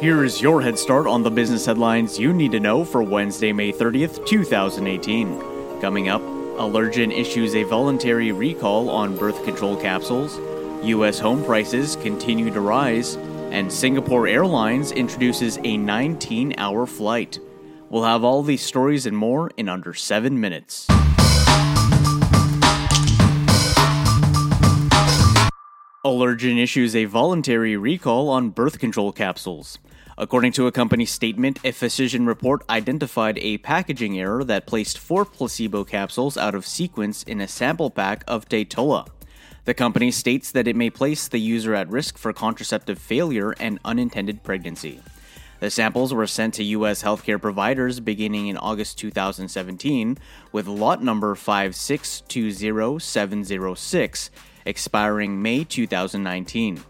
Here is your head start on the business headlines you need to know for Wednesday, May 30th, 2018. Coming up, Allergan issues a voluntary recall on birth control capsules, U.S. home prices continue to rise, and Singapore Airlines introduces a 19 hour flight. We'll have all these stories and more in under 7 minutes. Allergan issues a voluntary recall on birth control capsules. According to a company statement, a physician report identified a packaging error that placed four placebo capsules out of sequence in a sample pack of Taytulla. The company states that it may place the user at risk for contraceptive failure and unintended pregnancy. The samples were sent to U.S. healthcare providers beginning in August 2017, with lot number 5620706 expiring May 2019.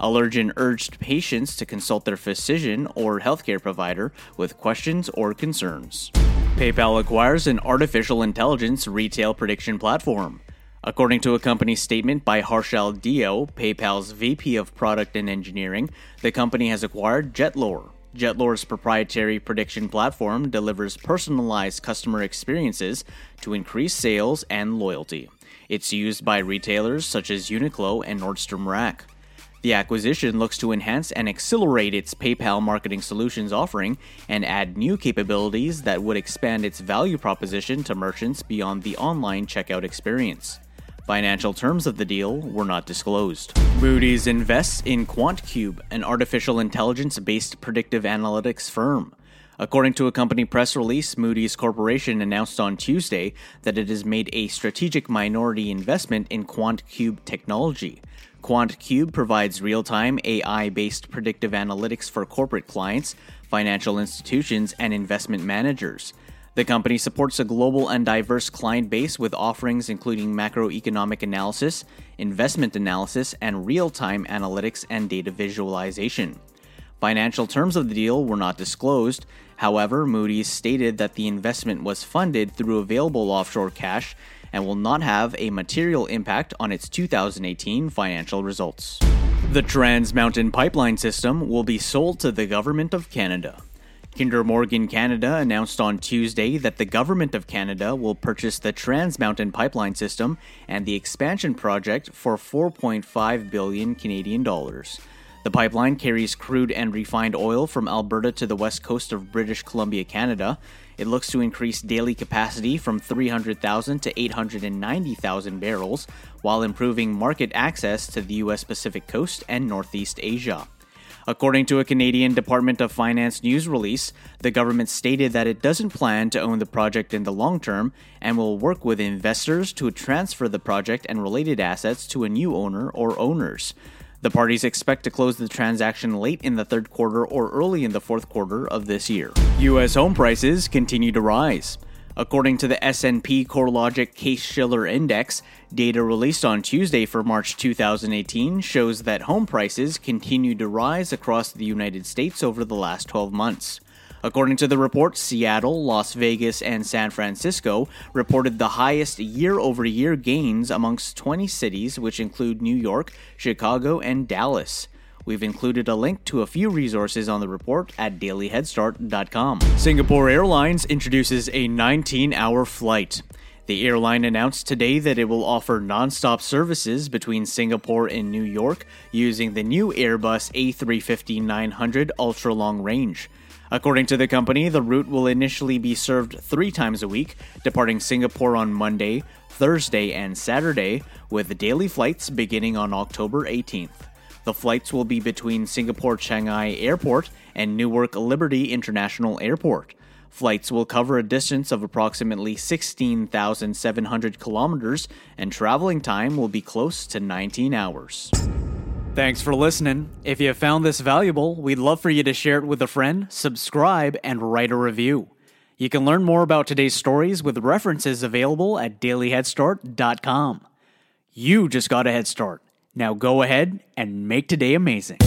Allergan urged patients to consult their physician or healthcare provider with questions or concerns. PayPal acquires an artificial intelligence retail prediction platform. According to a company statement by Harshal Dio, PayPal's VP of Product and Engineering, the company has acquired Jetlore. Jetlore's proprietary prediction platform delivers personalized customer experiences to increase sales and loyalty. It's used by retailers such as Uniqlo and Nordstrom Rack. The acquisition looks to enhance and accelerate its PayPal marketing solutions offering and add new capabilities that would expand its value proposition to merchants beyond the online checkout experience. Financial terms of the deal were not disclosed. Moody's invests in QuantCube, an artificial intelligence based predictive analytics firm. According to a company press release, Moody's Corporation announced on Tuesday that it has made a strategic minority investment in QuantCube technology. QuantCube provides real time AI based predictive analytics for corporate clients, financial institutions, and investment managers. The company supports a global and diverse client base with offerings including macroeconomic analysis, investment analysis, and real time analytics and data visualization. Financial terms of the deal were not disclosed. However, Moody's stated that the investment was funded through available offshore cash and will not have a material impact on its 2018 financial results. The Trans Mountain Pipeline System will be sold to the Government of Canada. Kinder Morgan Canada announced on Tuesday that the Government of Canada will purchase the Trans Mountain Pipeline System and the expansion project for 4.5 billion Canadian dollars. The pipeline carries crude and refined oil from Alberta to the west coast of British Columbia, Canada. It looks to increase daily capacity from 300,000 to 890,000 barrels while improving market access to the U.S. Pacific coast and Northeast Asia. According to a Canadian Department of Finance news release, the government stated that it doesn't plan to own the project in the long term and will work with investors to transfer the project and related assets to a new owner or owners. The parties expect to close the transaction late in the third quarter or early in the fourth quarter of this year. US home prices continue to rise. According to the S&P CoreLogic Case-Shiller Index, data released on Tuesday for March 2018 shows that home prices continue to rise across the United States over the last 12 months. According to the report, Seattle, Las Vegas, and San Francisco reported the highest year over year gains amongst 20 cities, which include New York, Chicago, and Dallas. We've included a link to a few resources on the report at dailyheadstart.com. Singapore Airlines introduces a 19 hour flight. The airline announced today that it will offer non-stop services between Singapore and New York using the new Airbus A350-900 ultra long range. According to the company, the route will initially be served three times a week, departing Singapore on Monday, Thursday, and Saturday, with daily flights beginning on October 18th. The flights will be between Singapore Changi Airport and Newark Liberty International Airport. Flights will cover a distance of approximately 16,700 kilometers, and traveling time will be close to 19 hours. Thanks for listening. If you found this valuable, we'd love for you to share it with a friend, subscribe, and write a review. You can learn more about today's stories with references available at dailyheadstart.com. You just got a head start. Now go ahead and make today amazing.